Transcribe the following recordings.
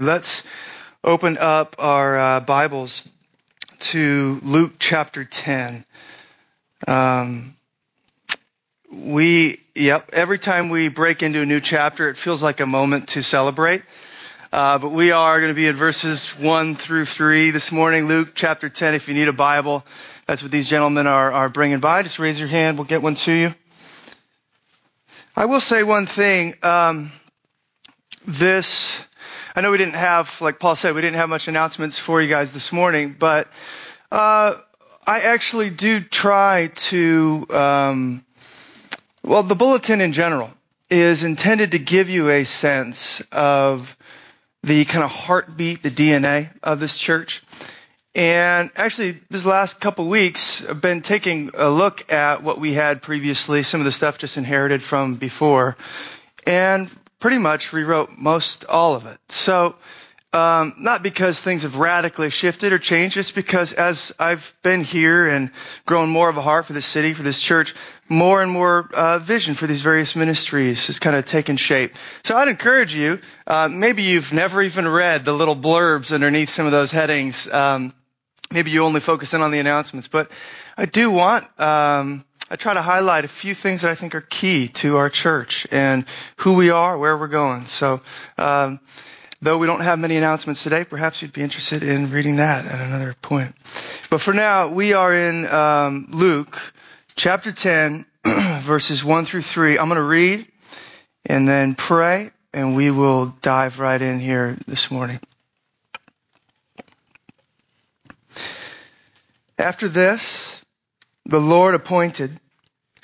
Let's open up our uh, Bibles to Luke chapter 10. Um, we, yep, every time we break into a new chapter, it feels like a moment to celebrate. Uh, but we are going to be in verses 1 through 3 this morning, Luke chapter 10. If you need a Bible, that's what these gentlemen are, are bringing by. Just raise your hand, we'll get one to you. I will say one thing. Um, this I know we didn't have, like Paul said, we didn't have much announcements for you guys this morning, but uh, I actually do try to. Um, well, the bulletin in general is intended to give you a sense of the kind of heartbeat, the DNA of this church. And actually, this last couple weeks, I've been taking a look at what we had previously, some of the stuff just inherited from before. And pretty much rewrote most all of it. So, um, not because things have radically shifted or changed, just because as I've been here and grown more of a heart for this city, for this church, more and more uh, vision for these various ministries has kind of taken shape. So I'd encourage you, uh, maybe you've never even read the little blurbs underneath some of those headings. Um, maybe you only focus in on the announcements, but I do want um, I try to highlight a few things that I think are key to our church and who we are, where we're going. So, um, though we don't have many announcements today, perhaps you'd be interested in reading that at another point. But for now, we are in um, Luke chapter 10, verses 1 through 3. I'm going to read and then pray, and we will dive right in here this morning. After this, the Lord appointed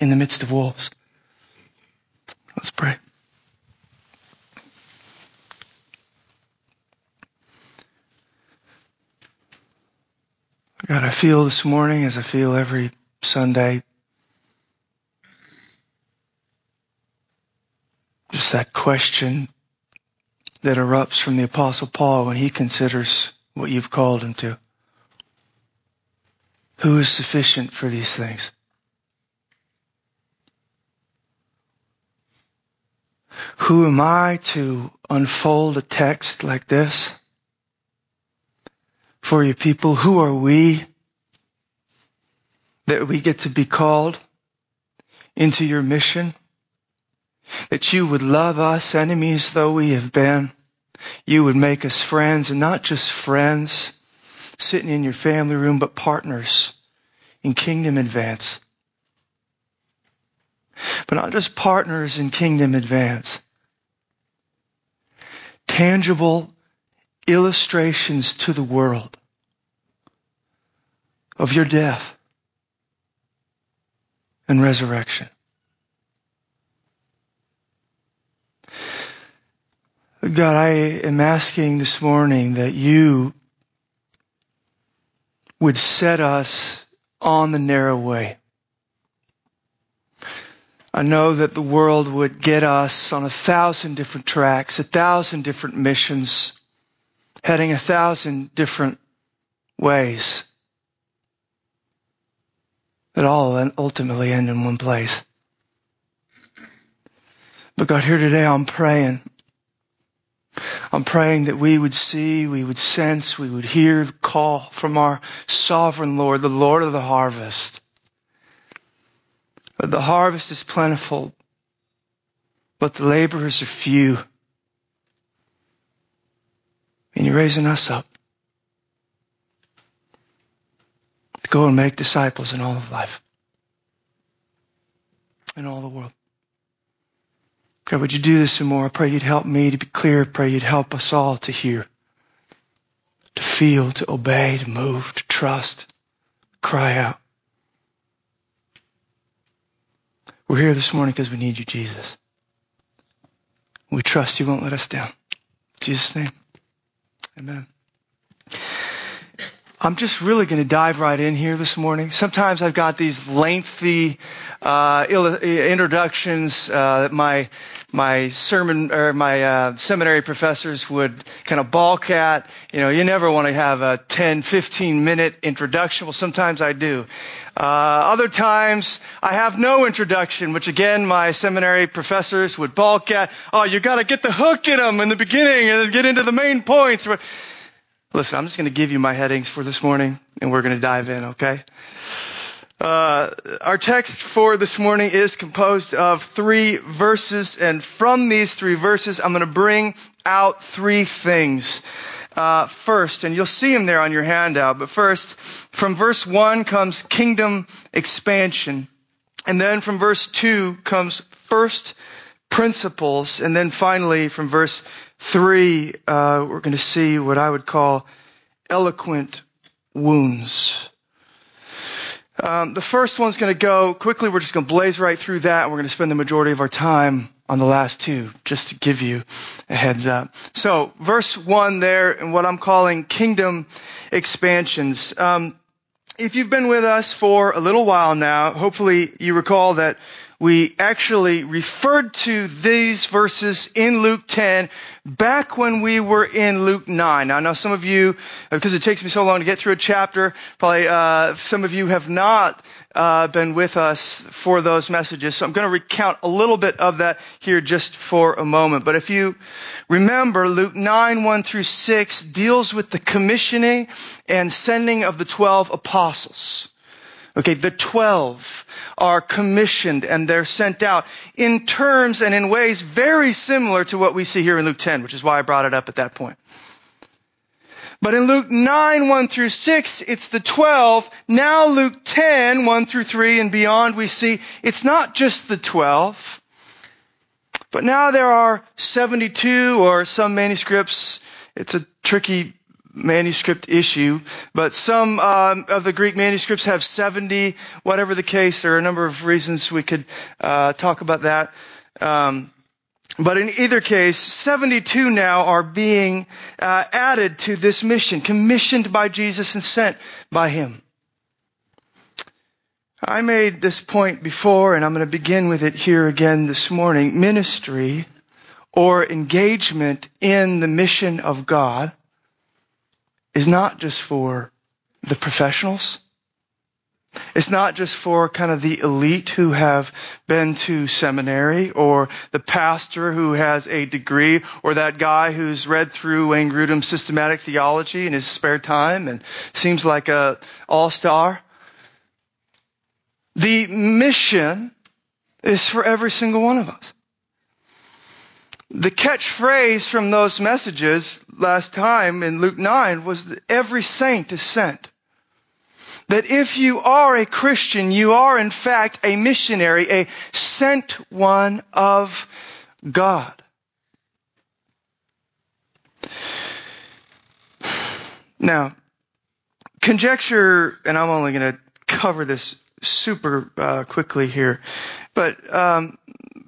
in the midst of wolves. Let's pray. God, I feel this morning as I feel every Sunday just that question that erupts from the apostle Paul when he considers what you've called him to. Who is sufficient for these things? Who am I to unfold a text like this for you people? Who are we that we get to be called into your mission? That you would love us, enemies though we have been. You would make us friends and not just friends, sitting in your family room, but partners in kingdom advance. But not just partners in kingdom advance. Tangible illustrations to the world of your death and resurrection. God, I am asking this morning that you would set us on the narrow way. I know that the world would get us on a thousand different tracks, a thousand different missions, heading a thousand different ways that all ultimately end in one place. But God, here today I'm praying I'm praying that we would see, we would sense, we would hear the call from our sovereign Lord, the Lord of the harvest. But the harvest is plentiful, but the laborers are few. And you're raising us up to go and make disciples in all of life, in all the world. God, would you do this some more? I pray you'd help me to be clear. I pray you'd help us all to hear, to feel, to obey, to move, to trust, cry out. We're here this morning because we need you, Jesus. We trust you won't let us down. In Jesus' name. Amen. I'm just really going to dive right in here this morning. Sometimes I've got these lengthy uh, introductions uh, that my my sermon or my uh, seminary professors would kind of balk at. You know, you never want to have a 10, 15 minute introduction. Well, sometimes I do. Uh, other times I have no introduction, which again my seminary professors would balk at. Oh, you got to get the hook in them in the beginning and then get into the main points. Listen, I'm just going to give you my headings for this morning, and we're going to dive in. Okay. Uh, our text for this morning is composed of three verses, and from these three verses, I'm going to bring out three things. Uh, first, and you'll see them there on your handout, but first, from verse 1 comes kingdom expansion. And then from verse 2 comes first principles. And then finally, from verse 3, uh, we're going to see what I would call eloquent wounds. Um, the first one's going to go quickly. We're just going to blaze right through that, we're going to spend the majority of our time on the last two, just to give you a heads up. So, verse one there, and what I'm calling kingdom expansions. Um, if you've been with us for a little while now, hopefully you recall that we actually referred to these verses in Luke 10 back when we were in Luke 9. Now, I know some of you, because it takes me so long to get through a chapter, probably uh, some of you have not uh, been with us for those messages. So I'm going to recount a little bit of that here just for a moment. But if you remember, Luke 9, 1 through 6 deals with the commissioning and sending of the 12 apostles. Okay, the 12 are commissioned and they're sent out in terms and in ways very similar to what we see here in Luke 10, which is why I brought it up at that point. But in Luke 9, 1 through 6, it's the 12. Now Luke 10, 1 through 3 and beyond, we see it's not just the 12, but now there are 72 or some manuscripts. It's a tricky manuscript issue, but some um, of the Greek manuscripts have 70. Whatever the case, there are a number of reasons we could uh, talk about that. Um, but in either case, 72 now are being uh, added to this mission, commissioned by Jesus and sent by Him. I made this point before, and I'm going to begin with it here again this morning. Ministry or engagement in the mission of God is not just for the professionals. It's not just for kind of the elite who have been to seminary or the pastor who has a degree or that guy who's read through Wayne Grudem's systematic theology in his spare time and seems like a all-star. The mission is for every single one of us. The catchphrase from those messages last time in Luke 9 was that every saint is sent. That if you are a Christian, you are in fact a missionary, a sent one of God. Now, conjecture, and I'm only going to cover this super uh, quickly here, but um,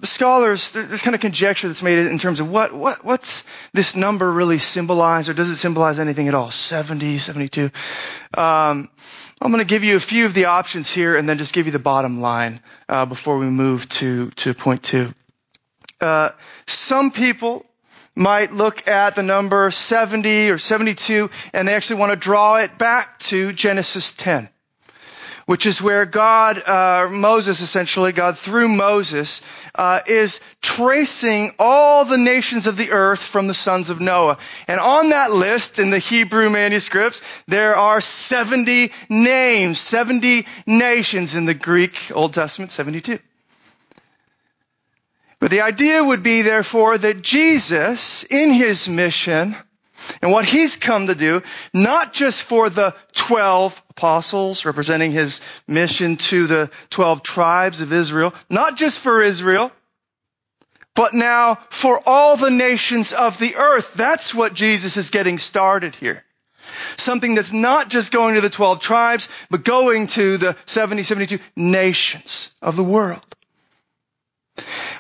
scholars, there's kind of conjecture that's made in terms of what, what, what's this number really symbolize, or does it symbolize anything at all? 70, 72. Um, I'm going to give you a few of the options here, and then just give you the bottom line uh, before we move to to point two. Uh, some people might look at the number 70 or 72, and they actually want to draw it back to Genesis 10 which is where God, uh, Moses essentially, God through Moses, uh, is tracing all the nations of the earth from the sons of Noah. And on that list in the Hebrew manuscripts, there are 70 names, 70 nations in the Greek Old Testament, 72. But the idea would be, therefore, that Jesus, in his mission, and what he's come to do, not just for the 12 apostles representing his mission to the 12 tribes of Israel, not just for Israel, but now for all the nations of the earth. That's what Jesus is getting started here. Something that's not just going to the 12 tribes, but going to the 70, 72 nations of the world.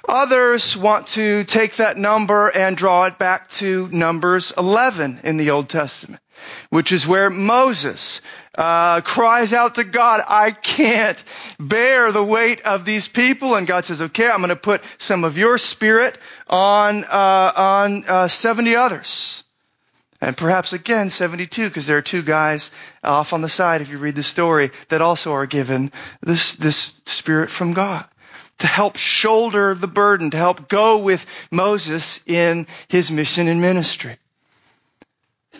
Others want to take that number and draw it back to Numbers 11 in the Old Testament, which is where Moses uh, cries out to God, I can't bear the weight of these people. And God says, okay, I'm going to put some of your spirit on, uh, on uh, 70 others. And perhaps again 72 because there are two guys off on the side if you read the story that also are given this, this spirit from God to help shoulder the burden, to help go with Moses in his mission and ministry.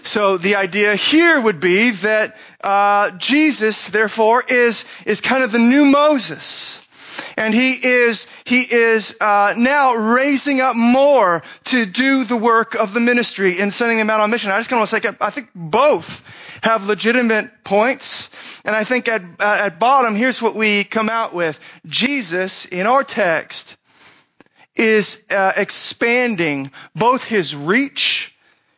So the idea here would be that uh, Jesus, therefore, is is kind of the new Moses, and he is he is uh, now raising up more to do the work of the ministry and sending them out on mission. I just kind of want to say, I think both have legitimate points, and I think at uh, at bottom, here's what we come out with: Jesus in our text is uh, expanding both his reach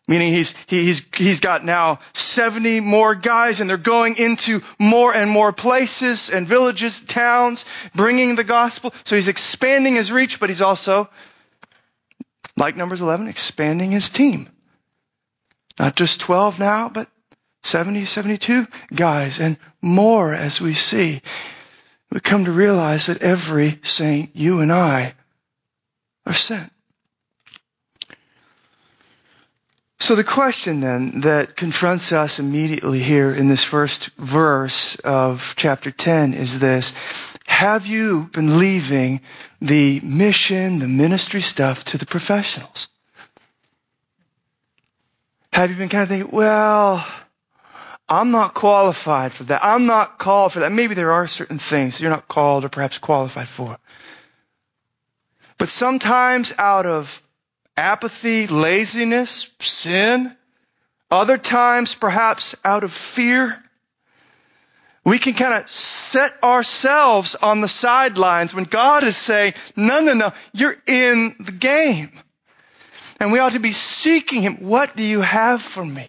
Meaning he's, he's, he's got now 70 more guys and they're going into more and more places and villages, towns, bringing the gospel. So he's expanding his reach, but he's also, like Numbers 11, expanding his team. Not just 12 now, but 70, 72 guys and more as we see. We come to realize that every saint, you and I, are sent. So the question then that confronts us immediately here in this first verse of chapter 10 is this. Have you been leaving the mission, the ministry stuff to the professionals? Have you been kind of thinking, well, I'm not qualified for that. I'm not called for that. Maybe there are certain things you're not called or perhaps qualified for. But sometimes out of apathy, laziness, sin. Other times, perhaps out of fear. We can kind of set ourselves on the sidelines when God is saying, no, no, no, you're in the game. And we ought to be seeking Him. What do you have for me?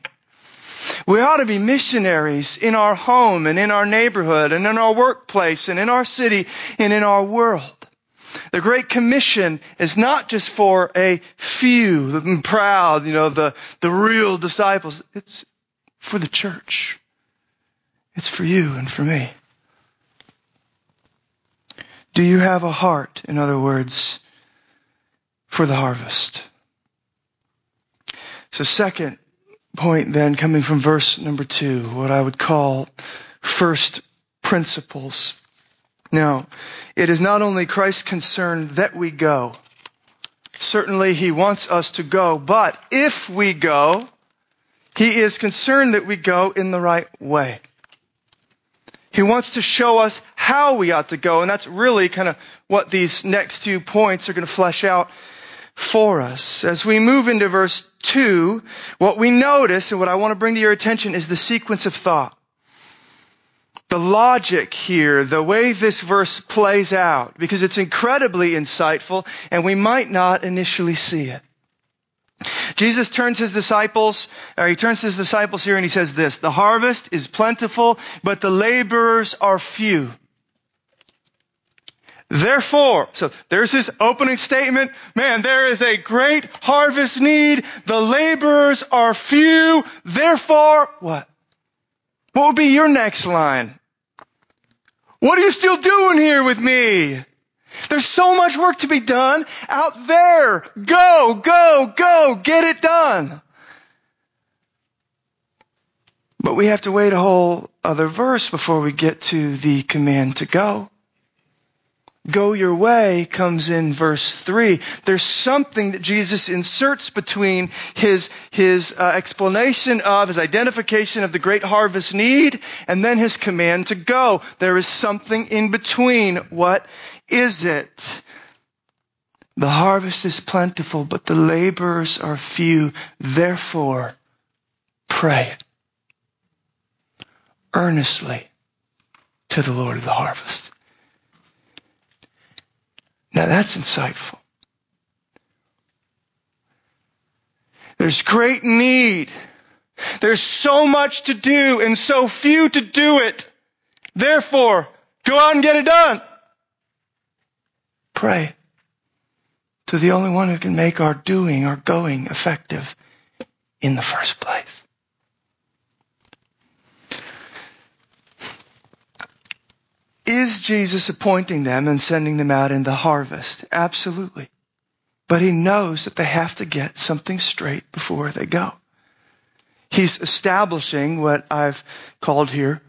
We ought to be missionaries in our home and in our neighborhood and in our workplace and in our city and in our world. The Great Commission is not just for a few, the proud, you know, the, the real disciples. It's for the church. It's for you and for me. Do you have a heart, in other words, for the harvest? So second point then coming from verse number two, what I would call first principles. Now, it is not only Christ's concern that we go. Certainly he wants us to go, but if we go, he is concerned that we go in the right way. He wants to show us how we ought to go, and that's really kind of what these next two points are going to flesh out for us. As we move into verse 2, what we notice and what I want to bring to your attention is the sequence of thought the logic here, the way this verse plays out, because it's incredibly insightful and we might not initially see it. Jesus turns his disciples, or he turns his disciples here and he says this, the harvest is plentiful, but the laborers are few. Therefore, so there's this opening statement, man, there is a great harvest need, the laborers are few, therefore, what? What would be your next line? What are you still doing here with me? There's so much work to be done out there. Go, go, go, get it done. But we have to wait a whole other verse before we get to the command to go go your way comes in verse 3. There's something that Jesus inserts between his, his uh, explanation of, his identification of the great harvest need, and then his command to go. There is something in between. What is it? The harvest is plentiful, but the laborers are few. Therefore, pray earnestly to the Lord of the harvest. Now that's insightful. There's great need. There's so much to do and so few to do it. Therefore, go out and get it done. Pray. to the only one who can make our doing, our going effective in the first place. Is Jesus appointing them and sending them out in the harvest? Absolutely. But he knows that they have to get something straight before they go. He's establishing what I've called here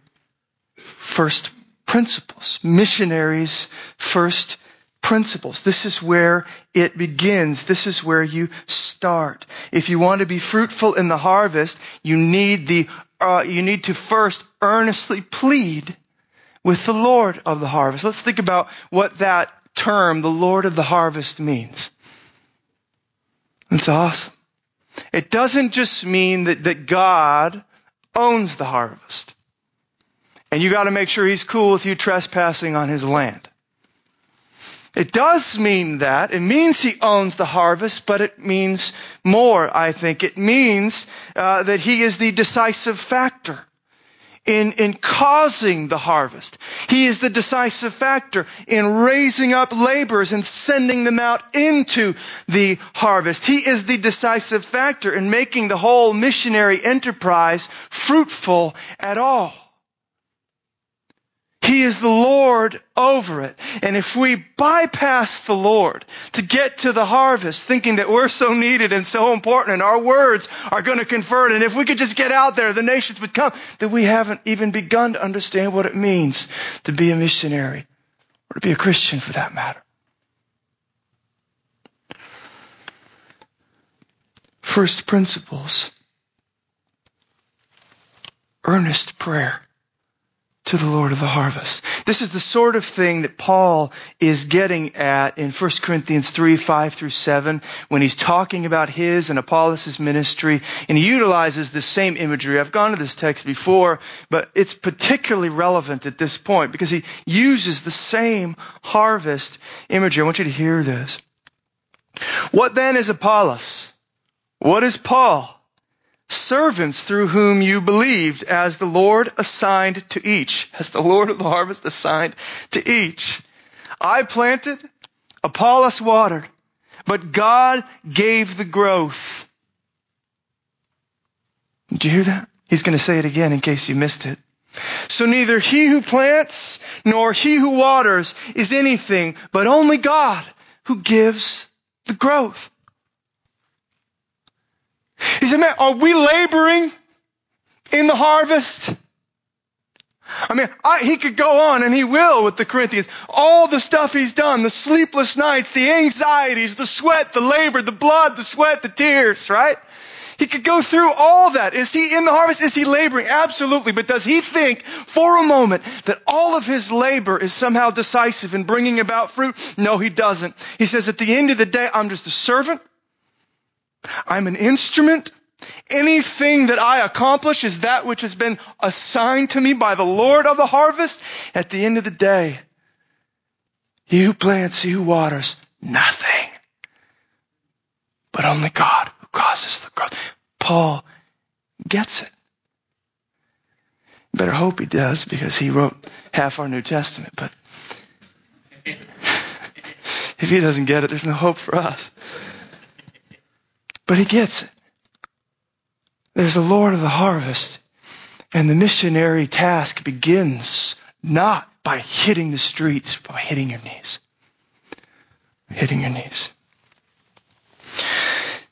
first principles. Missionaries first principles. This is where it begins. This is where you start. If you want to be fruitful in the harvest, you need the, uh, you need to first earnestly plead with the Lord of the harvest. Let's think about what that term, the Lord of the harvest, means. It's awesome. It doesn't just mean that, that God owns the harvest. And you gotta make sure he's cool with you trespassing on his land. It does mean that. It means he owns the harvest, but it means more, I think. It means uh, that he is the decisive factor in, in causing the harvest. He is the decisive factor in raising up laborers and sending them out into the harvest. He is the decisive factor in making the whole missionary enterprise fruitful at all. He is the Lord over it. And if we bypass the Lord to get to the harvest, thinking that we're so needed and so important and our words are going to convert, and if we could just get out there, the nations would come, that we haven't even begun to understand what it means to be a missionary or to be a Christian for that matter. First principles. Earnest prayer to the Lord of the harvest. This is the sort of thing that Paul is getting at in 1 Corinthians 3, 5 through 7 when he's talking about his and Apollos' ministry and he utilizes the same imagery. I've gone to this text before, but it's particularly relevant at this point because he uses the same harvest imagery. I want you to hear this. What then is Apollos? What is Paul? Servants through whom you believed as the Lord assigned to each, as the Lord of the harvest assigned to each. I planted, Apollos watered, but God gave the growth. Did you hear that? He's going to say it again in case you missed it. So neither he who plants nor he who waters is anything, but only God who gives the growth. He said, man, are we laboring in the harvest? I mean, I, he could go on and he will with the Corinthians. All the stuff he's done, the sleepless nights, the anxieties, the sweat, the labor, the blood, the sweat, the tears, right? He could go through all that. Is he in the harvest? Is he laboring? Absolutely. But does he think for a moment that all of his labor is somehow decisive in bringing about fruit? No, he doesn't. He says at the end of the day, I'm just a servant. I'm an instrument. Anything that I accomplish is that which has been assigned to me by the Lord of the harvest. At the end of the day, he who plants, he who waters, nothing. But only God who causes the growth. Paul gets it. Better hope he does because he wrote half our New Testament, but if he doesn't get it, there's no hope for us. But he gets it. There's a Lord of the harvest. And the missionary task begins not by hitting the streets, but by hitting your knees. Hitting your knees.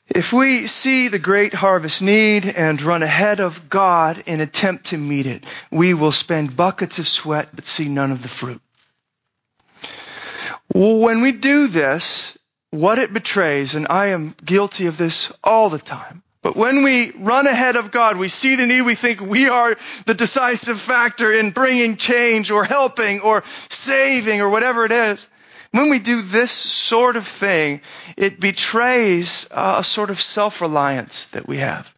If we see the great harvest need and run ahead of God in attempt to meet it, we will spend buckets of sweat but see none of the fruit. When we do this, what it betrays, and I am guilty of this all the time. But when we run ahead of God, we see the need, we think we are the decisive factor in bringing change or helping or saving or whatever it is. When we do this sort of thing, it betrays a sort of self-reliance that we have.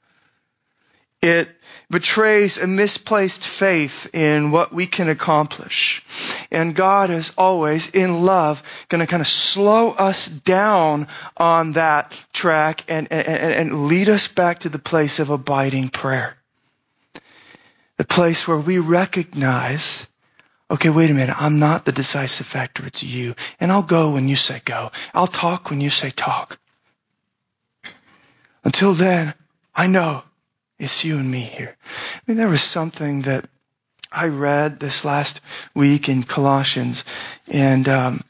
It betrays a misplaced faith in what we can accomplish. And God is always, in love, going to kind of slow us down on that track and, and, and lead us back to the place of abiding prayer. The place where we recognize okay, wait a minute, I'm not the decisive factor, it's you. And I'll go when you say go. I'll talk when you say talk. Until then, I know it's you and me here. I mean, there was something that I read this last week in Colossians, and um,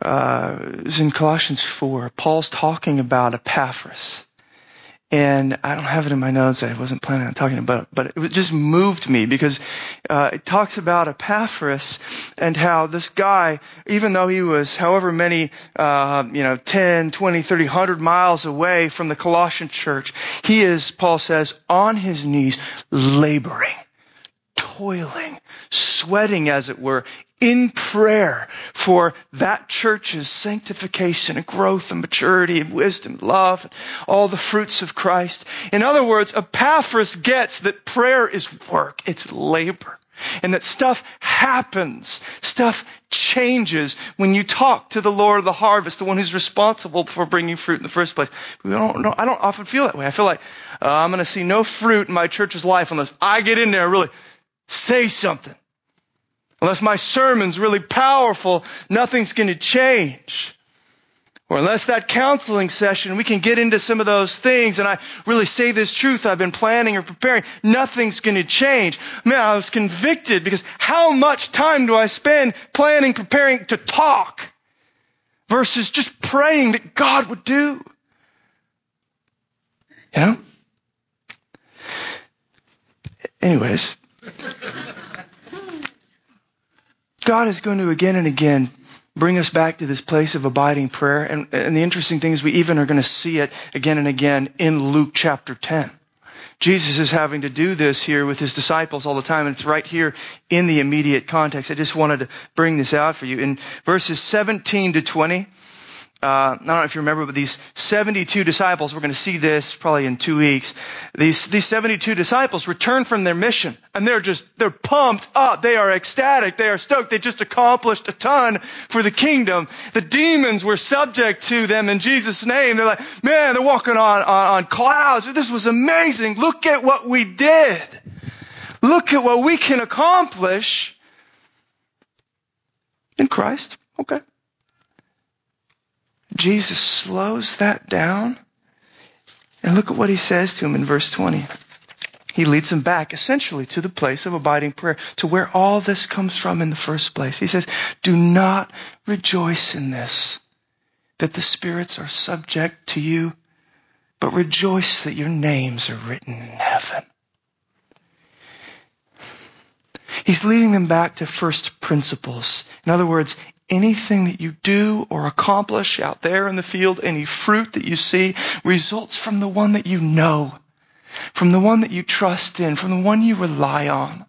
uh, it was in Colossians 4. Paul's talking about Epaphras. And I don't have it in my notes. I wasn't planning on talking about it, but it just moved me because uh, it talks about Epaphras and how this guy, even though he was however many, uh, you know, 10, 20, 30, 100 miles away from the Colossian church, he is, Paul says, on his knees, laboring, toiling, sweating, as it were, in prayer for that church's sanctification and growth and maturity and wisdom, love, and all the fruits of Christ. In other words, Epaphras gets that prayer is work, it's labor. And that stuff happens. Stuff changes when you talk to the Lord of the harvest, the one who's responsible for bringing fruit in the first place. We don't, I don't often feel that way. I feel like uh, I'm going to see no fruit in my church's life unless I get in there really say something. Unless my sermon's really powerful, nothing's going to change. Or unless that counseling session, we can get into some of those things and I really say this truth I've been planning or preparing, nothing's going to change. Man, I was convicted because how much time do I spend planning, preparing to talk versus just praying that God would do? You know? Anyways. God is going to again and again bring us back to this place of abiding prayer. And, and the interesting thing is we even are going to see it again and again in Luke chapter 10. Jesus is having to do this here with his disciples all the time, and it's right here in the immediate context. I just wanted to bring this out for you. In verses 17 to 20, uh, I don't know if you remember, but these 72 disciples, we're going to see this probably in two weeks. These, these 72 disciples return from their mission and they're just, they're pumped up. They are ecstatic. They are stoked. They just accomplished a ton for the kingdom. The demons were subject to them in Jesus' name. They're like, man, they're walking on, on, on clouds. This was amazing. Look at what we did. Look at what we can accomplish in Christ. Okay. Jesus slows that down. And look at what he says to him in verse 20. He leads him back essentially to the place of abiding prayer, to where all this comes from in the first place. He says, do not rejoice in this, that the spirits are subject to you, but rejoice that your names are written in heaven. He's leading them back to first principles. In other words, anything that you do or accomplish out there in the field, any fruit that you see, results from the one that you know, from the one that you trust in, from the one you rely on.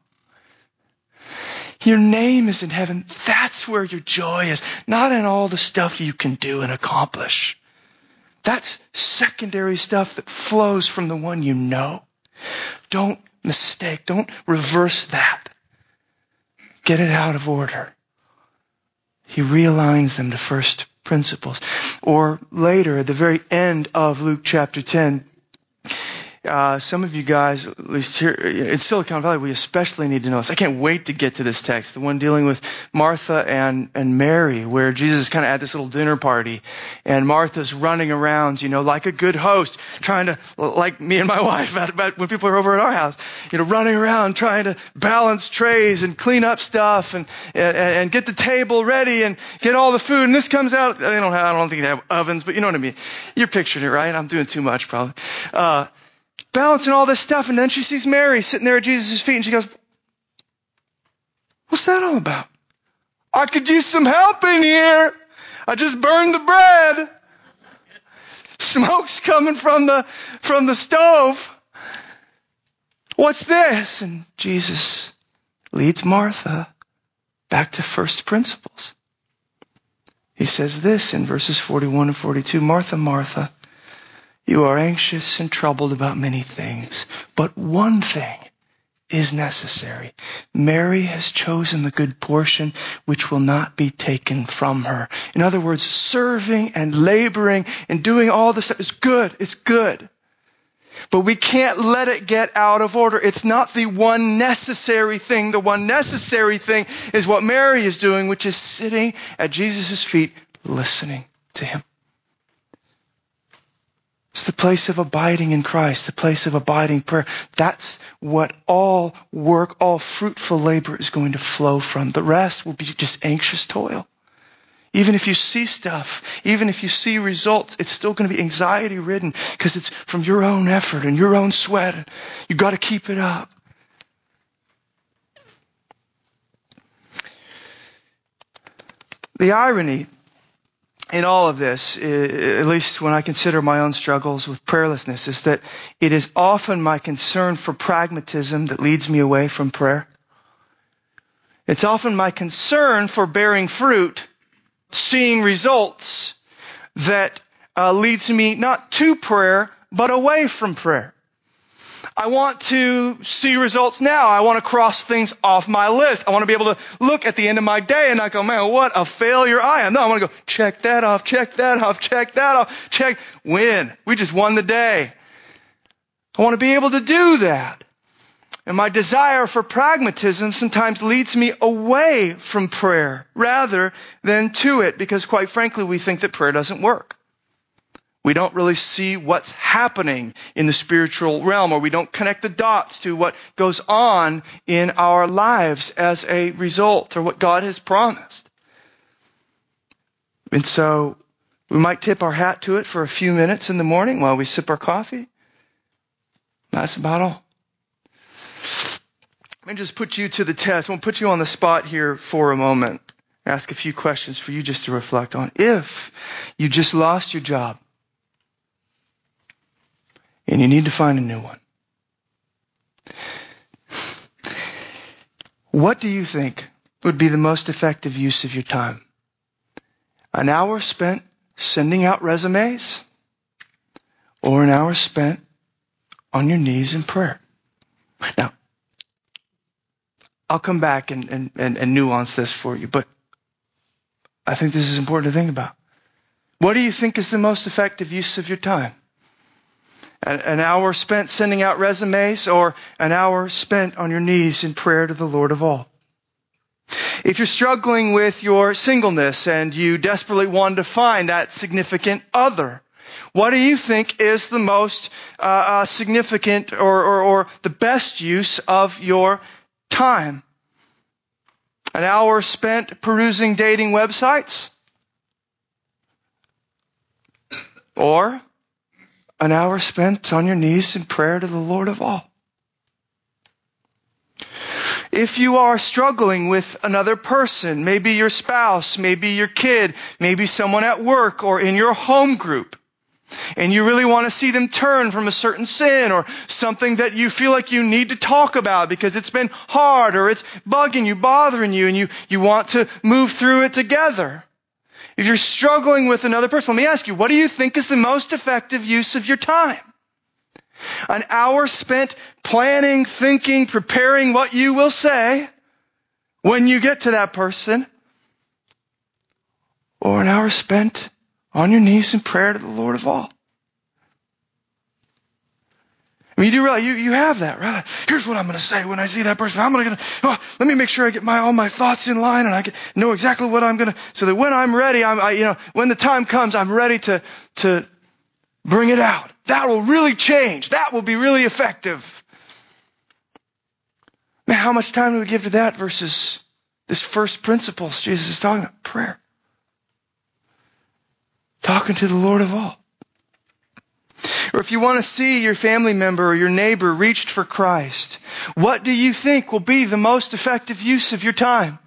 Your name is in heaven. That's where your joy is, not in all the stuff you can do and accomplish. That's secondary stuff that flows from the one you know. Don't mistake. Don't reverse that. Get it out of order. He realigns them to first principles. Or later, at the very end of Luke chapter 10, uh, some of you guys, at least here in Silicon Valley, we especially need to know this. I can't wait to get to this text, the one dealing with Martha and, and Mary, where Jesus is kind of at this little dinner party, and Martha's running around, you know, like a good host, trying to, like me and my wife, at, when people are over at our house, you know, running around trying to balance trays and clean up stuff and, and, and get the table ready and get all the food. And this comes out, I don't have, I don't think they have ovens, but you know what I mean. You're picturing it, right? I'm doing too much probably. Uh, balancing all this stuff, and then she sees Mary sitting there at Jesus' feet, and she goes, What's that all about? I could use some help in here. I just burned the bread. Smoke's coming from the, from the stove. What's this? And Jesus leads Martha back to first principles. He says this in verses 41 and 42, Martha, Martha, you are anxious and troubled about many things, but one thing is necessary. Mary has chosen the good portion which will not be taken from her. In other words, serving and laboring and doing all this stuff is good. It's good. But we can't let it get out of order. It's not the one necessary thing. The one necessary thing is what Mary is doing, which is sitting at Jesus' feet, listening to him. It's the place of abiding in Christ, the place of abiding prayer. That's what all work, all fruitful labor is going to flow from. The rest will be just anxious toil. Even if you see stuff, even if you see results, it's still going to be anxiety ridden because it's from your own effort and your own sweat. You've got to keep it up. The irony in all of this, at least when I consider my own struggles with prayerlessness, is that it is often my concern for pragmatism that leads me away from prayer. It's often my concern for bearing fruit, seeing results, that uh, leads me not to prayer, but away from prayer. I want to see results now. I want to cross things off my list. I want to be able to look at the end of my day and not go, man, what a failure I am. No, I want to go, check that off, check that off, check that off, check, win. We just won the day. I want to be able to do that. And my desire for pragmatism sometimes leads me away from prayer rather than to it because quite frankly we think that prayer doesn't work. We don't really see what's happening in the spiritual realm, or we don't connect the dots to what goes on in our lives as a result, or what God has promised. And so we might tip our hat to it for a few minutes in the morning while we sip our coffee. That's about all. Let me just put you to the test. Going to put you on the spot here for a moment. Ask a few questions for you just to reflect on. If you just lost your job, and you need to find a new one. What do you think would be the most effective use of your time? An hour spent sending out resumes or an hour spent on your knees in prayer? Now, I'll come back and, and, and, and nuance this for you, but I think this is important to think about. What do you think is the most effective use of your time? An hour spent sending out resumes or an hour spent on your knees in prayer to the Lord of all. If you're struggling with your singleness and you desperately want to find that significant other, what do you think is the most uh, uh, significant or, or, or the best use of your time? An hour spent perusing dating websites? Or an hour spent on your knees in prayer to the Lord of all. If you are struggling with another person, maybe your spouse, maybe your kid, maybe someone at work or in your home group, and you really want to see them turn from a certain sin or something that you feel like you need to talk about because it's been hard or it's bugging you, bothering you, and you, you want to move through it together. If you're struggling with another person, let me ask you, what do you think is the most effective use of your time? An hour spent planning, thinking, preparing what you will say when you get to that person, or an hour spent on your knees in prayer to the Lord of all. I mean, you do realize you, you have that, right? Here's what I'm going to say when I see that person. I'm going to, oh, let me make sure I get my, all my thoughts in line and I get, know exactly what I'm going to, so that when I'm ready, I'm, I, you know, when the time comes, I'm ready to, to bring it out. That will really change. That will be really effective. Man, how much time do we give to that versus this first principles Jesus is talking about? Prayer. Talking to the Lord of all. Or if you want to see your family member or your neighbor reached for Christ, what do you think will be the most effective use of your time?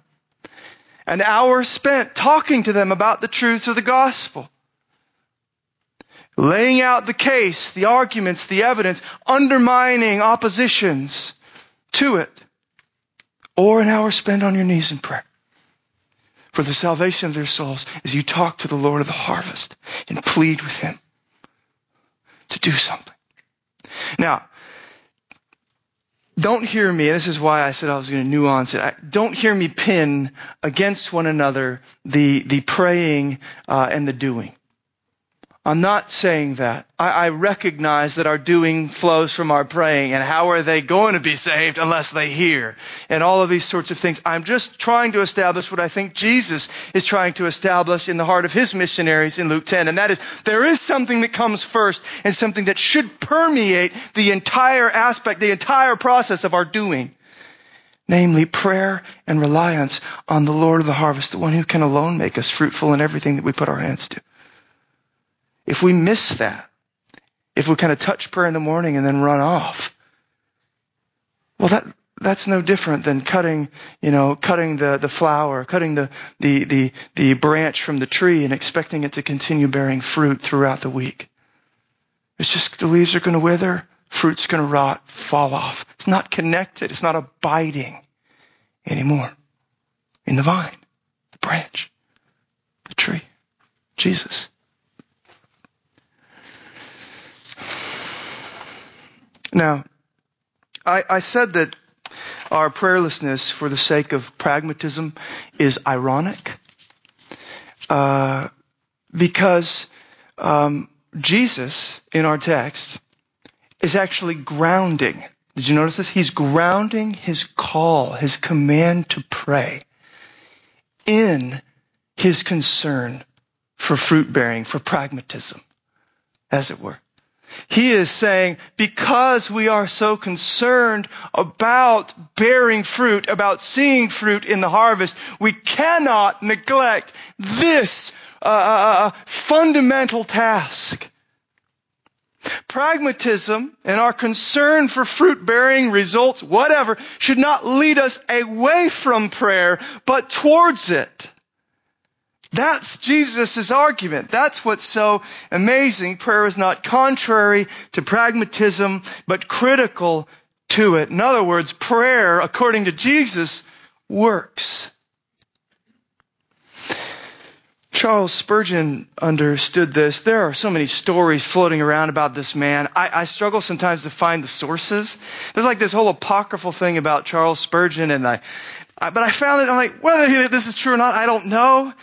An hour spent talking to them about the truths of the gospel. Laying out the case, the arguments, the evidence, undermining oppositions to it. Or an hour spent on your knees in prayer for the salvation of their souls as you talk to the Lord of the harvest and plead with Him to do something. Now, don't hear me, this is why I said I was going to nuance it. don't hear me pin against one another the, the praying uh, and the doing. I'm not saying that. I, I, recognize that our doing flows from our praying, and how are they going to be saved unless they hear? And all of these sorts of things. I'm just trying to establish what I think Jesus is trying to establish in the heart of his missionaries in Luke 10, and that is there is something that comes first and something that should permeate the entire aspect, the entire process of our doing. Namely, prayer and reliance on the Lord of the harvest, the one who can alone make us fruitful in everything that we put our hands to. If we miss that, if we kind of touch prayer in the morning and then run off, well, that, that's no different than cutting, you know, cutting the, the flower, cutting the, the, the, the branch from the tree and expecting it to continue bearing fruit throughout the week. It's just the leaves are going to wither, fruit's going to rot, fall off. It's not connected. It's not abiding anymore in the vine, the branch, the tree, Jesus. Now, I, I said that our prayerlessness for the sake of pragmatism is ironic uh, because um, Jesus in our text is actually grounding. Did you notice this? He's grounding his call, his command to pray in his concern for fruit bearing, for pragmatism, as it were. He is saying, because we are so concerned about bearing fruit, about seeing fruit in the harvest, we cannot neglect this uh, uh, uh, fundamental task. Pragmatism and our concern for fruit bearing results, whatever, should not lead us away from prayer, but towards it. That's Jesus' argument. That's what's so amazing. Prayer is not contrary to pragmatism, but critical to it. In other words, prayer, according to Jesus, works. Charles Spurgeon understood this. There are so many stories floating around about this man. I, I, struggle sometimes to find the sources. There's like this whole apocryphal thing about Charles Spurgeon, and I, I but I found it. I'm like, whether this is true or not, I don't know.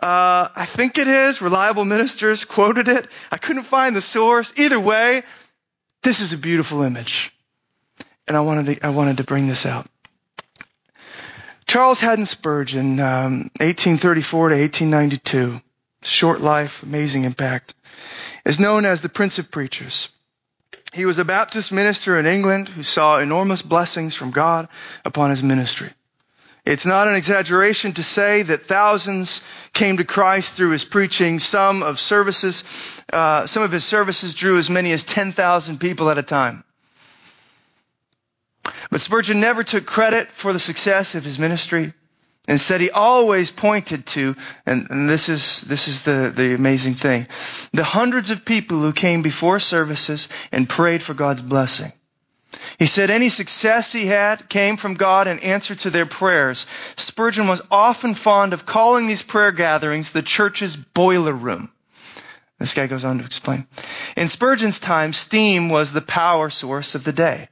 Uh, I think it is. Reliable ministers quoted it. I couldn't find the source. Either way, this is a beautiful image. And I wanted to, I wanted to bring this out. Charles Haddon Spurgeon, um, 1834 to 1892, short life, amazing impact, is known as the Prince of Preachers. He was a Baptist minister in England who saw enormous blessings from God upon his ministry. It's not an exaggeration to say that thousands came to Christ through his preaching. Some of services, uh, some of his services drew as many as 10,000 people at a time. But Spurgeon never took credit for the success of his ministry. Instead, he always pointed to, and, and, this is, this is the, the amazing thing, the hundreds of people who came before services and prayed for God's blessing. He said any success he had came from God in answer to their prayers. Spurgeon was often fond of calling these prayer gatherings the church's boiler room. This guy goes on to explain. In Spurgeon's time, steam was the power source of the day.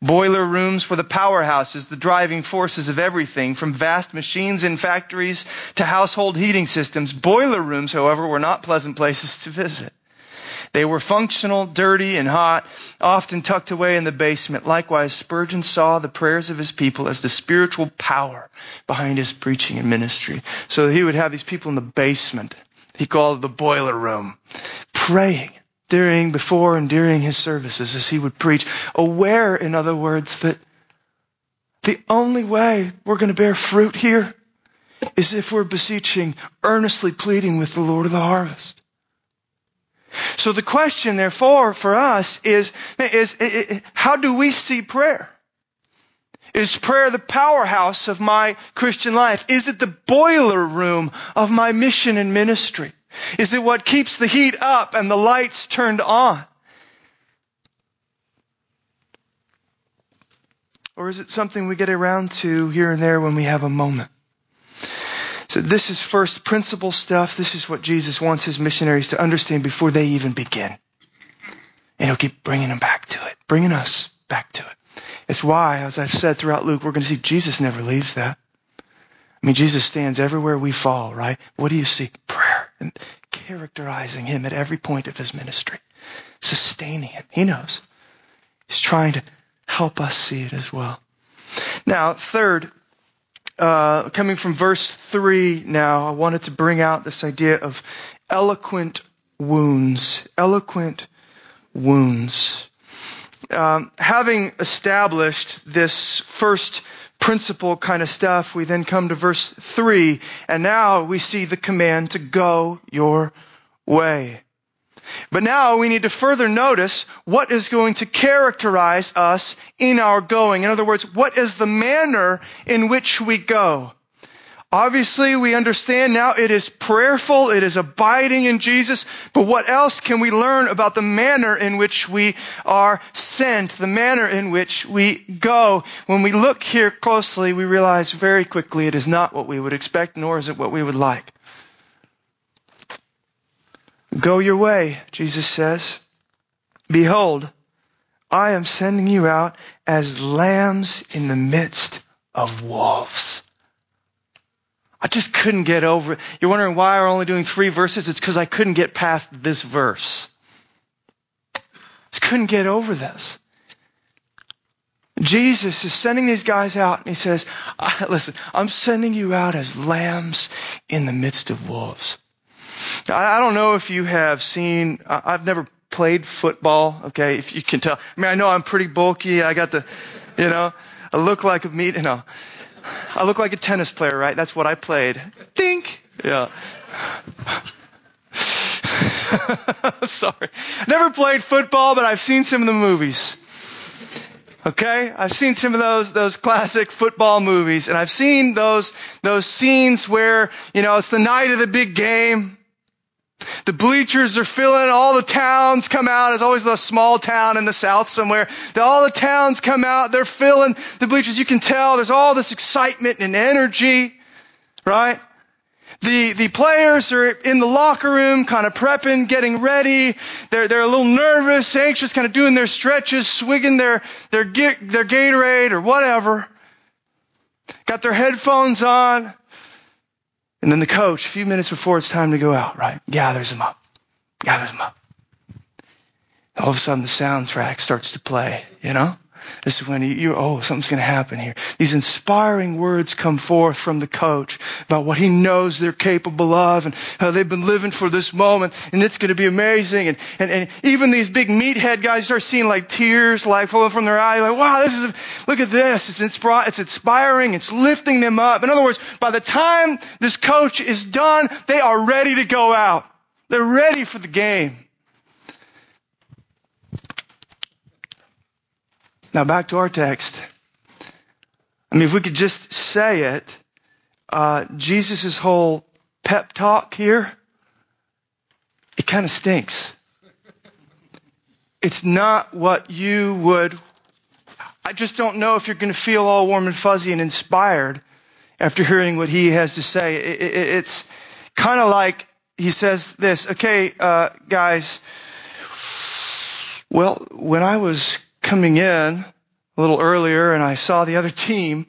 Boiler rooms were the powerhouses, the driving forces of everything, from vast machines in factories to household heating systems. Boiler rooms, however, were not pleasant places to visit. They were functional, dirty, and hot, often tucked away in the basement. Likewise, Spurgeon saw the prayers of his people as the spiritual power behind his preaching and ministry. So he would have these people in the basement. He called it the boiler room, praying during, before, and during his services as he would preach, aware, in other words, that the only way we're going to bear fruit here is if we're beseeching, earnestly pleading with the Lord of the harvest. So the question, therefore, for us is, is, is, how do we see prayer? Is prayer the powerhouse of my Christian life? Is it the boiler room of my mission and ministry? Is it what keeps the heat up and the lights turned on? Or is it something we get around to here and there when we have a moment? So this is first principle stuff. This is what Jesus wants his missionaries to understand before they even begin. And he'll keep bringing them back to it, bringing us back to it. It's why, as I've said throughout Luke, we're going to see Jesus never leaves that. I mean, Jesus stands everywhere we fall, right? What do you see? Prayer. And characterizing him at every point of his ministry, sustaining him. He knows. He's trying to help us see it as well. Now, third, uh, coming from verse 3 now, I wanted to bring out this idea of eloquent wounds. Eloquent wounds. Um, having established this first principle kind of stuff, we then come to verse 3, and now we see the command to go your way. But now we need to further notice what is going to characterize us in our going. In other words, what is the manner in which we go? Obviously, we understand now it is prayerful, it is abiding in Jesus, but what else can we learn about the manner in which we are sent, the manner in which we go? When we look here closely, we realize very quickly it is not what we would expect, nor is it what we would like. Go your way, Jesus says. Behold, I am sending you out as lambs in the midst of wolves. I just couldn't get over it. You're wondering why we're only doing three verses? It's because I couldn't get past this verse. Just couldn't get over this. Jesus is sending these guys out and he says, listen, I'm sending you out as lambs in the midst of wolves. I I don't know if you have seen, I've never played football, okay, if you can tell. I mean, I know I'm pretty bulky. I got the, you know, I look like a meat, you know. I look like a tennis player, right? That's what I played. Think. Yeah. Sorry. Never played football, but I've seen some of the movies. Okay? I've seen some of those, those classic football movies, and I've seen those, those scenes where, you know, it's the night of the big game, the bleachers are filling, all the towns come out. It's always the small town in the south somewhere. All the towns come out, they're filling the bleachers. You can tell there's all this excitement and energy, right? The, the players are in the locker room, kind of prepping, getting ready. They're, they're a little nervous, anxious, kind of doing their stretches, swigging their, their, their Gatorade or whatever. Got their headphones on. And then the coach, a few minutes before it's time to go out, right, gathers them up, gathers them up. All of a sudden the soundtrack starts to play, you know? This is when you, oh, something's going to happen here. These inspiring words come forth from the coach about what he knows they're capable of and how they've been living for this moment and it's going to be amazing. And, and, and even these big meathead guys start seeing like tears like flowing from their eyes. Like, wow, this is, look at this. It's, it's inspiring. It's lifting them up. In other words, by the time this coach is done, they are ready to go out. They're ready for the game. Now back to our text. I mean, if we could just say it, uh, Jesus' whole pep talk here, it kind of stinks. It's not what you would, I just don't know if you're going to feel all warm and fuzzy and inspired after hearing what he has to say. It, it, it's kind of like he says this, okay, uh, guys, well, when I was coming in a little earlier and I saw the other team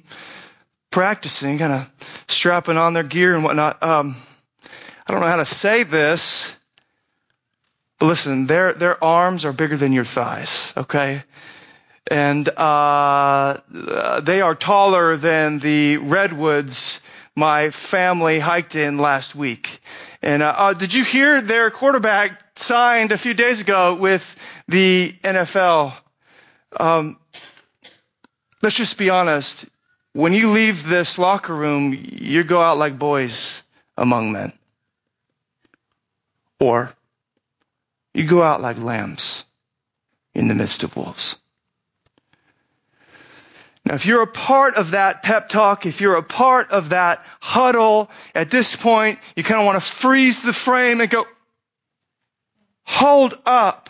practicing, kind of strapping on their gear and whatnot. Um, I don't know how to say this, but listen, their their arms are bigger than your thighs, okay? And uh, they are taller than the redwoods my family hiked in last week. And uh, uh, did you hear their quarterback signed a few days ago with the NFL? Um, let's just be honest. When you leave this locker room, you go out like boys among men. Or you go out like lambs in the midst of wolves. Now, if you're a part of that pep talk, if you're a part of that huddle, at this point, you kind of want to freeze the frame and go, hold up.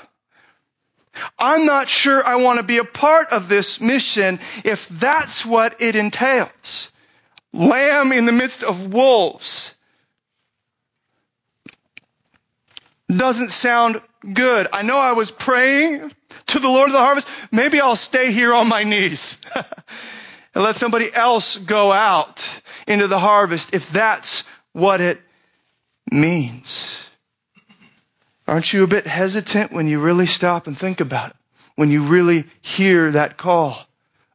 I'm not sure I want to be a part of this mission if that's what it entails. Lamb in the midst of wolves. Doesn't sound good. I know I was praying to the Lord of the harvest. Maybe I'll stay here on my knees and let somebody else go out into the harvest if that's what it means. Aren't you a bit hesitant when you really stop and think about it? When you really hear that call?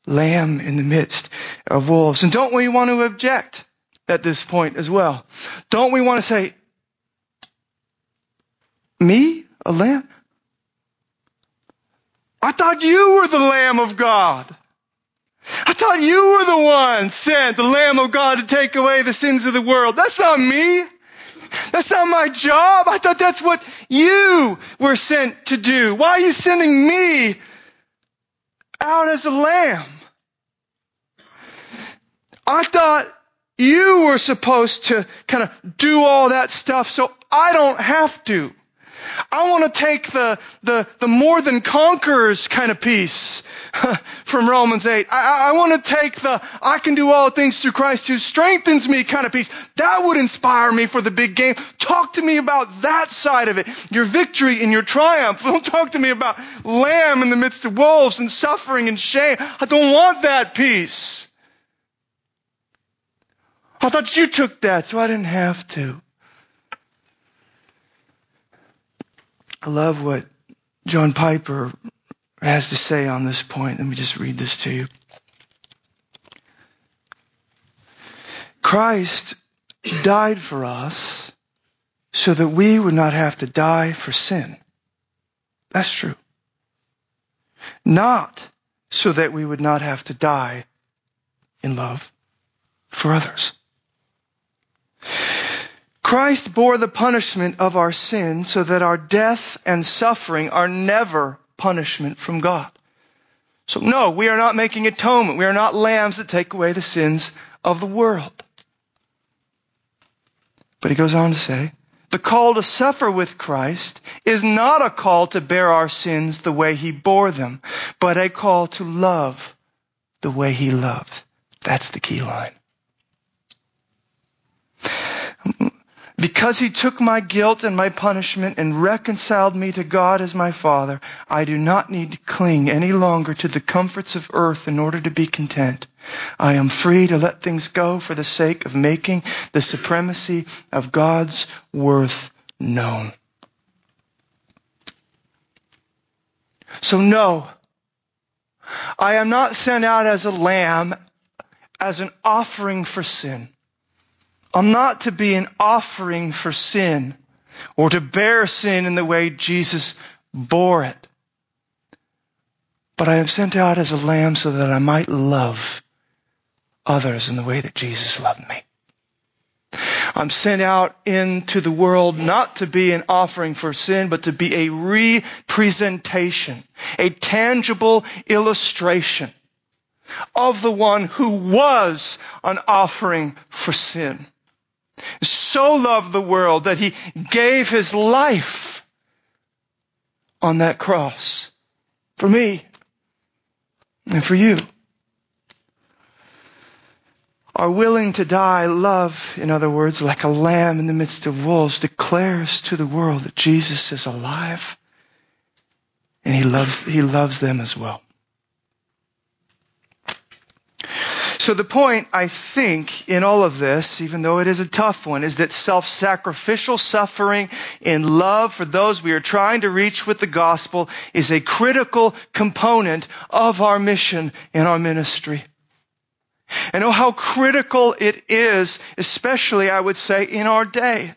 Lamb in the midst of wolves. And don't we want to object at this point as well? Don't we want to say, me? A lamb? I thought you were the Lamb of God. I thought you were the one sent, the Lamb of God, to take away the sins of the world. That's not me. That's not my job. I thought that's what you were sent to do. Why are you sending me out as a lamb? I thought you were supposed to kind of do all that stuff so I don't have to. I want to take the, the, the more than conquerors kind of piece from Romans 8. I, I want to take the I can do all things through Christ who strengthens me kind of piece. That would inspire me for the big game. Talk to me about that side of it. Your victory and your triumph. Don't talk to me about lamb in the midst of wolves and suffering and shame. I don't want that piece. I thought you took that, so I didn't have to. I love what John Piper has to say on this point. Let me just read this to you. Christ died for us so that we would not have to die for sin. That's true. Not so that we would not have to die in love for others. Christ bore the punishment of our sin so that our death and suffering are never punishment from God. So no, we are not making atonement. We are not lambs that take away the sins of the world. But he goes on to say, the call to suffer with Christ is not a call to bear our sins the way he bore them, but a call to love the way he loved. That's the key line. Because he took my guilt and my punishment and reconciled me to God as my Father, I do not need to cling any longer to the comforts of earth in order to be content. I am free to let things go for the sake of making the supremacy of God's worth known. So no, I am not sent out as a lamb as an offering for sin. I'm not to be an offering for sin or to bear sin in the way Jesus bore it. But I am sent out as a lamb so that I might love others in the way that Jesus loved me. I'm sent out into the world not to be an offering for sin, but to be a representation, a tangible illustration of the one who was an offering for sin so loved the world that he gave his life on that cross for me and for you. Are willing to die, love, in other words, like a lamb in the midst of wolves, declares to the world that Jesus is alive and he loves, he loves them as well. So the point, I think, in all of this, even though it is a tough one, is that self-sacrificial suffering in love for those we are trying to reach with the gospel is a critical component of our mission and our ministry. And oh, how critical it is, especially, I would say, in our day.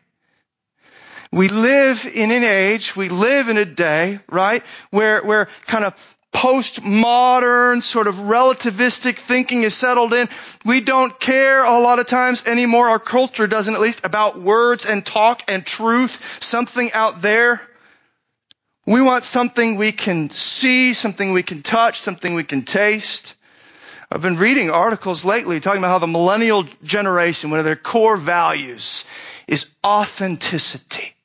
We live in an age, we live in a day, right, where, where kind of postmodern sort of relativistic thinking is settled in. We don't care a lot of times anymore. Our culture doesn't at least about words and talk and truth, something out there. We want something we can see, something we can touch, something we can taste. I've been reading articles lately talking about how the millennial generation, one of their core values is authenticity.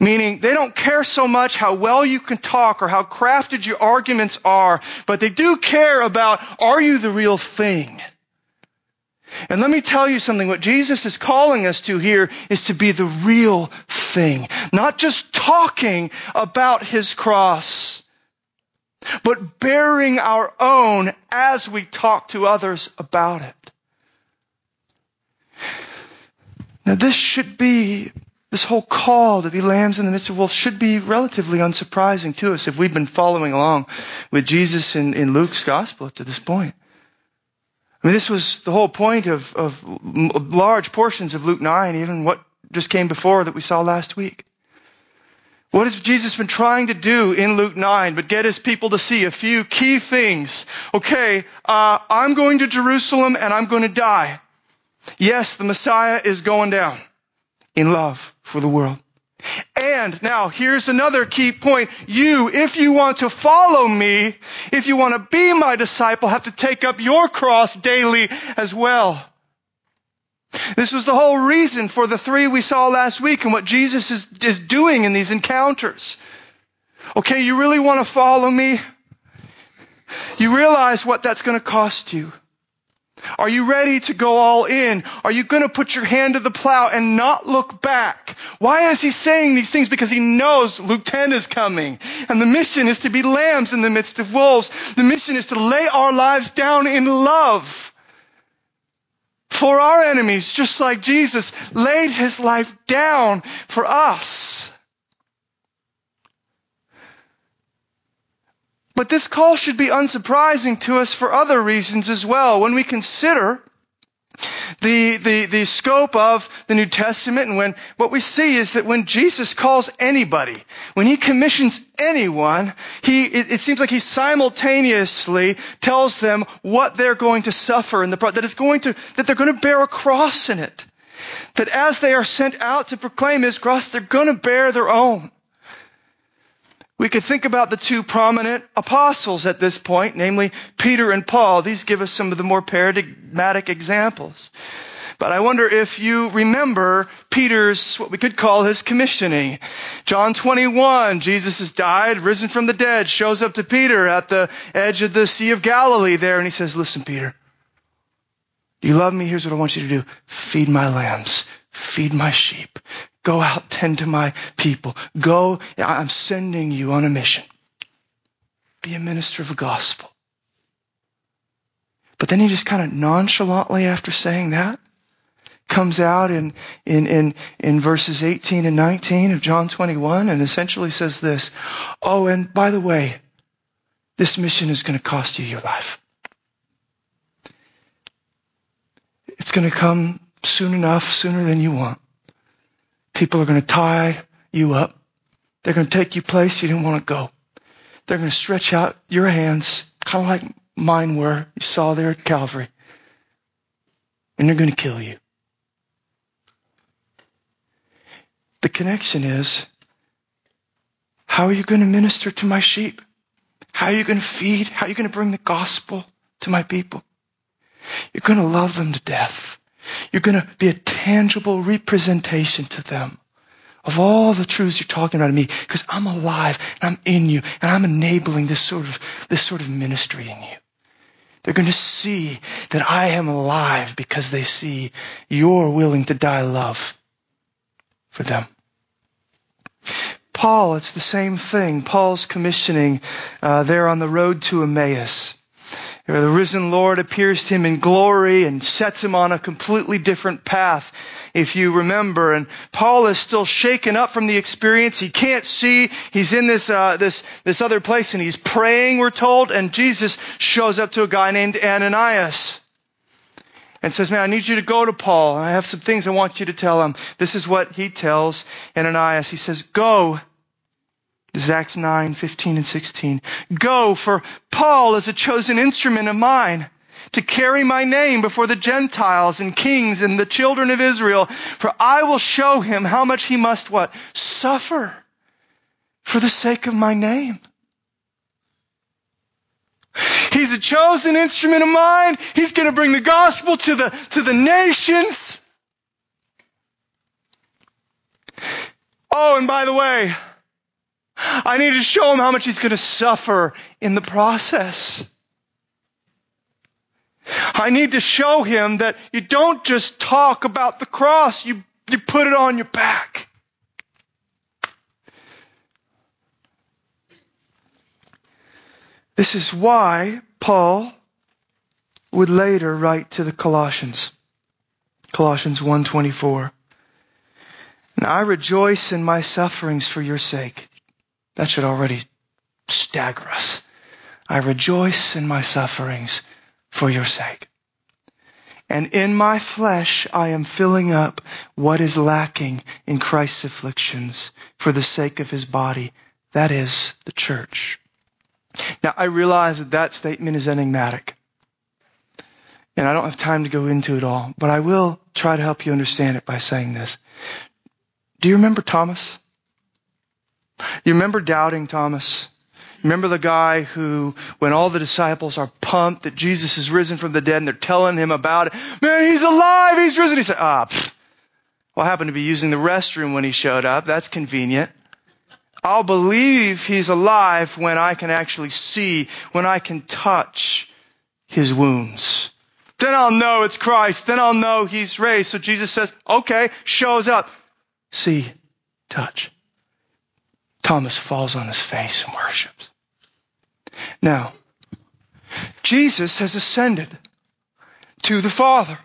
Meaning they don't care so much how well you can talk or how crafted your arguments are, but they do care about are you the real thing? And let me tell you something, what Jesus is calling us to here is to be the real thing. Not just talking about His cross, but bearing our own as we talk to others about it. Now this should be this whole call to be lambs in the midst of wolves should be relatively unsurprising to us if we've been following along with Jesus in, in Luke's gospel up to this point. I mean, this was the whole point of, of large portions of Luke 9, even what just came before that we saw last week. What has Jesus been trying to do in Luke 9 but get his people to see a few key things? Okay, uh, I'm going to Jerusalem and I'm going to die. Yes, the Messiah is going down in love for the world. And now here's another key point. You, if you want to follow me, if you want to be my disciple, have to take up your cross daily as well. This was the whole reason for the three we saw last week and what Jesus is, is doing in these encounters. Okay, you really want to follow me? You realize what that's going to cost you. Are you ready to go all in? Are you going to put your hand to the plow and not look back? Why is he saying these things? Because he knows Luke 10 is coming. And the mission is to be lambs in the midst of wolves. The mission is to lay our lives down in love for our enemies, just like Jesus laid his life down for us. But this call should be unsurprising to us for other reasons as well. When we consider the, the, the scope of the New Testament and when what we see is that when Jesus calls anybody, when he commissions anyone, he, it, it seems like he simultaneously tells them what they're going to suffer in the, that it's going to, that they're going to bear a cross in it. That as they are sent out to proclaim his cross, they're going to bear their own. We could think about the two prominent apostles at this point, namely Peter and Paul. These give us some of the more paradigmatic examples. But I wonder if you remember Peter's, what we could call his commissioning. John 21, Jesus has died, risen from the dead, shows up to Peter at the edge of the Sea of Galilee there, and he says, listen, Peter, do you love me? Here's what I want you to do. Feed my lambs. Feed my sheep. Go out, tend to my people. Go, I'm sending you on a mission. Be a minister of the gospel. But then he just kind of nonchalantly, after saying that, comes out in, in, in, in verses 18 and 19 of John 21 and essentially says this, Oh, and by the way, this mission is going to cost you your life. It's going to come soon enough, sooner than you want. People are going to tie you up. They're going to take you place you didn't want to go. They're going to stretch out your hands, kind of like mine were, you saw there at Calvary. And they're going to kill you. The connection is, how are you going to minister to my sheep? How are you going to feed? How are you going to bring the gospel to my people? You're going to love them to death. You're going to be a tangible representation to them of all the truths you're talking about to me because I'm alive and I'm in you and I'm enabling this sort of, this sort of ministry in you. They're going to see that I am alive because they see you're willing to die love for them. Paul, it's the same thing. Paul's commissioning uh, there on the road to Emmaus. The risen Lord appears to him in glory and sets him on a completely different path if you remember. And Paul is still shaken up from the experience. He can't see. He's in this, uh, this, this other place and he's praying, we're told. And Jesus shows up to a guy named Ananias and says, man, I need you to go to Paul. I have some things I want you to tell him. This is what he tells Ananias. He says, go is Acts 9, 15 and 16. Go, for Paul is a chosen instrument of mine to carry my name before the Gentiles and kings and the children of Israel, for I will show him how much he must what? Suffer for the sake of my name. He's a chosen instrument of mine. He's going to bring the gospel to the, to the nations. Oh, and by the way, I need to show him how much he's going to suffer in the process. I need to show him that you don't just talk about the cross, you, you put it on your back. This is why Paul would later write to the Colossians. Colossians 1:24. And I rejoice in my sufferings for your sake. That should already stagger us. I rejoice in my sufferings for your sake. And in my flesh I am filling up what is lacking in Christ's afflictions for the sake of his body, that is, the church. Now I realize that that statement is enigmatic. And I don't have time to go into it all, but I will try to help you understand it by saying this. Do you remember Thomas? You remember doubting Thomas? Remember the guy who, when all the disciples are pumped that Jesus is risen from the dead and they're telling him about it, man, he's alive, he's risen. He said, ah, pfft. well, I happened to be using the restroom when he showed up. That's convenient. I'll believe he's alive when I can actually see, when I can touch his wounds. Then I'll know it's Christ. Then I'll know he's raised. So Jesus says, okay, shows up. See, touch. Thomas falls on his face and worships. Now, Jesus has ascended to the Father,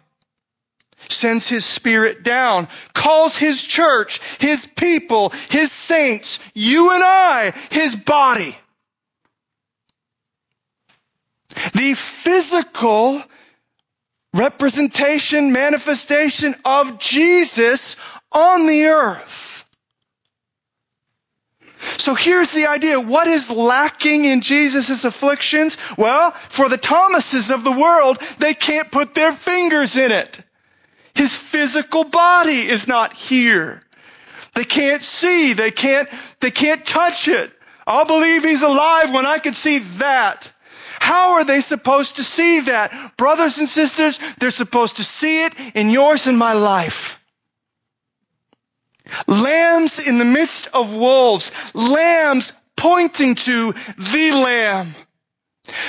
sends his Spirit down, calls his church, his people, his saints, you and I, his body. The physical representation, manifestation of Jesus on the earth so here's the idea. What is lacking in Jesus' afflictions? Well, for the Thomases of the world, they can't put their fingers in it. His physical body is not here. They can't see. They can't, they can't touch it. I'll believe he's alive when I can see that. How are they supposed to see that? Brothers and sisters, they're supposed to see it in yours and my life. Lambs in the midst of wolves. Lambs pointing to the Lamb.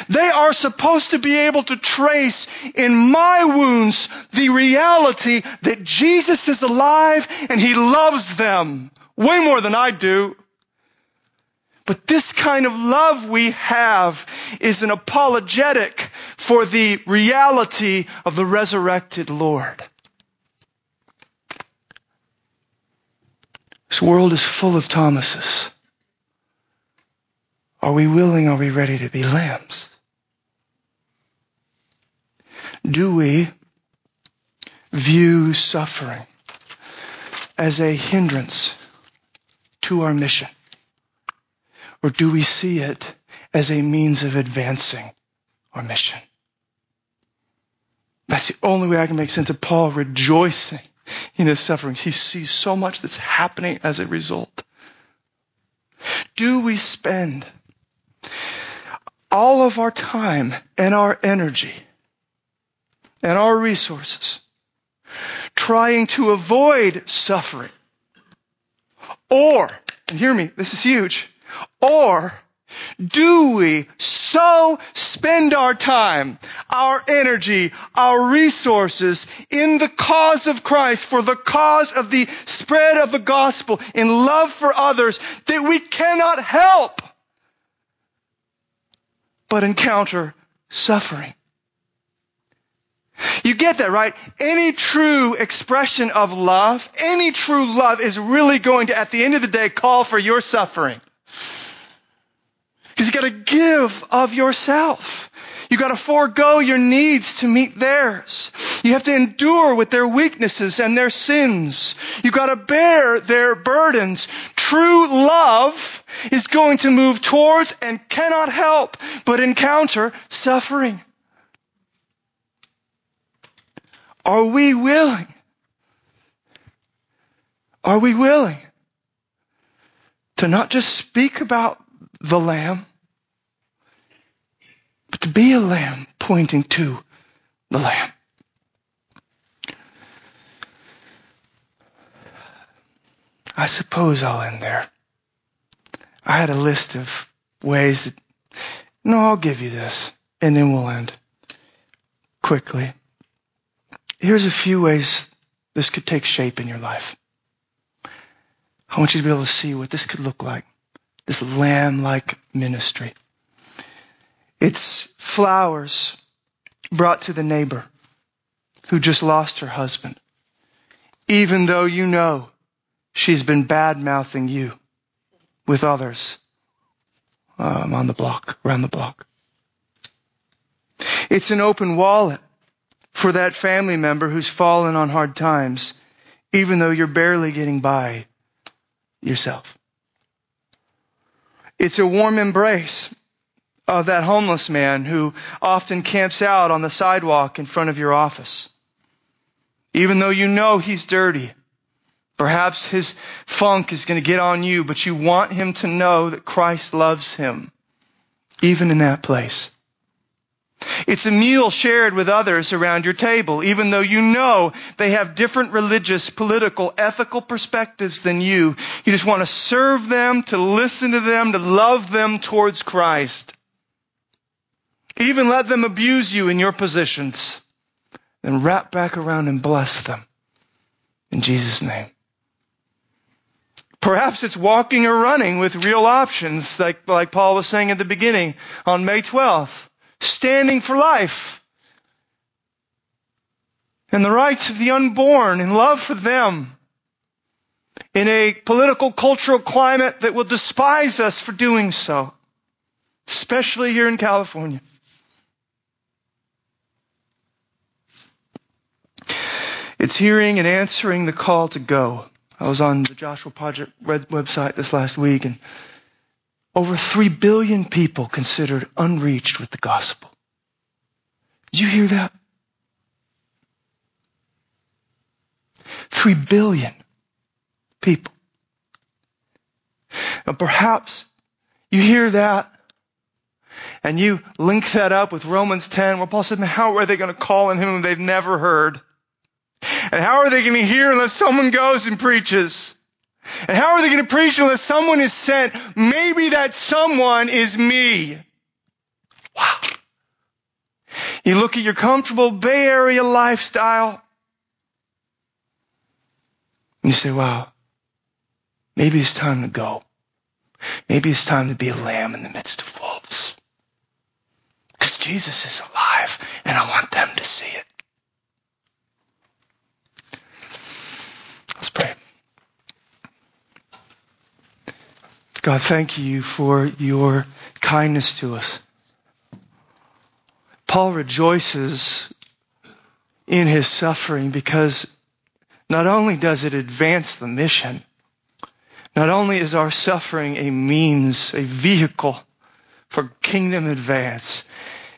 They are supposed to be able to trace in my wounds the reality that Jesus is alive and He loves them way more than I do. But this kind of love we have is an apologetic for the reality of the resurrected Lord. This world is full of Thomases. Are we willing? Are we ready to be lambs? Do we view suffering as a hindrance to our mission? Or do we see it as a means of advancing our mission? That's the only way I can make sense of Paul rejoicing in his sufferings. He sees so much that's happening as a result. Do we spend all of our time and our energy and our resources trying to avoid suffering? Or, and hear me, this is huge, or do we so spend our time, our energy, our resources in the cause of Christ, for the cause of the spread of the gospel, in love for others, that we cannot help but encounter suffering? You get that, right? Any true expression of love, any true love is really going to, at the end of the day, call for your suffering. Because you gotta give of yourself. You gotta forego your needs to meet theirs. You have to endure with their weaknesses and their sins. You gotta bear their burdens. True love is going to move towards and cannot help but encounter suffering. Are we willing? Are we willing to not just speak about the lamb, but to be a lamb pointing to the lamb. I suppose I'll end there. I had a list of ways that, no, I'll give you this, and then we'll end quickly. Here's a few ways this could take shape in your life. I want you to be able to see what this could look like this lamb-like ministry. It's flowers brought to the neighbor who just lost her husband. Even though you know she's been bad mouthing you with others um, on the block, around the block. It's an open wallet for that family member who's fallen on hard times, even though you're barely getting by yourself. It's a warm embrace of that homeless man who often camps out on the sidewalk in front of your office. Even though you know he's dirty, perhaps his funk is going to get on you, but you want him to know that Christ loves him, even in that place. It's a meal shared with others around your table, even though you know they have different religious, political, ethical perspectives than you. You just want to serve them, to listen to them, to love them towards Christ. Even let them abuse you in your positions. Then wrap back around and bless them. In Jesus' name. Perhaps it's walking or running with real options, like, like Paul was saying at the beginning on May 12th standing for life and the rights of the unborn and love for them in a political cultural climate that will despise us for doing so, especially here in California. It's hearing and answering the call to go. I was on the Joshua Project website this last week and over 3 billion people considered unreached with the gospel. Did you hear that? 3 billion people. Now perhaps you hear that and you link that up with Romans 10 where Paul said, how are they going to call on whom they've never heard? And how are they going to hear unless someone goes and preaches? And how are they going to preach unless someone is sent? Maybe that someone is me. Wow. You look at your comfortable Bay Area lifestyle and you say, wow, maybe it's time to go. Maybe it's time to be a lamb in the midst of wolves. Because Jesus is alive and I want them to see it. Let's pray. God, thank you for your kindness to us. Paul rejoices in his suffering because not only does it advance the mission, not only is our suffering a means, a vehicle for kingdom advance,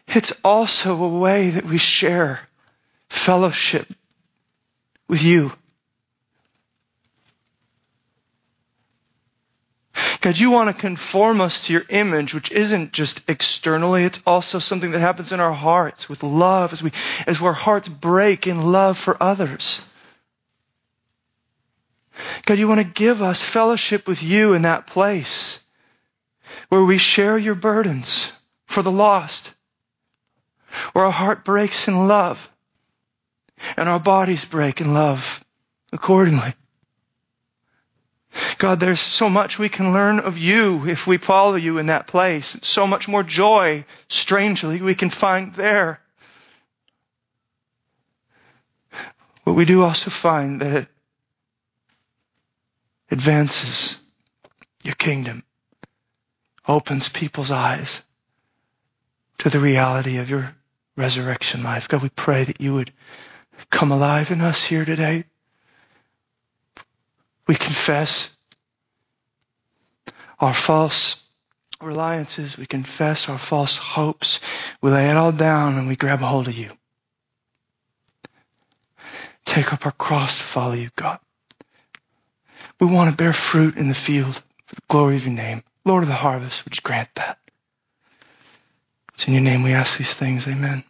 it's also a way that we share fellowship with you God, you want to conform us to your image, which isn't just externally, it's also something that happens in our hearts with love as we, as our hearts break in love for others. God, you want to give us fellowship with you in that place where we share your burdens for the lost, where our heart breaks in love and our bodies break in love accordingly. God, there's so much we can learn of you if we follow you in that place. So much more joy, strangely, we can find there. But we do also find that it advances your kingdom, opens people's eyes to the reality of your resurrection life. God, we pray that you would come alive in us here today. We confess our false reliances. We confess our false hopes. We lay it all down and we grab a hold of you. Take up our cross to follow you, God. We want to bear fruit in the field for the glory of your name. Lord of the harvest, would you grant that? It's in your name we ask these things. Amen.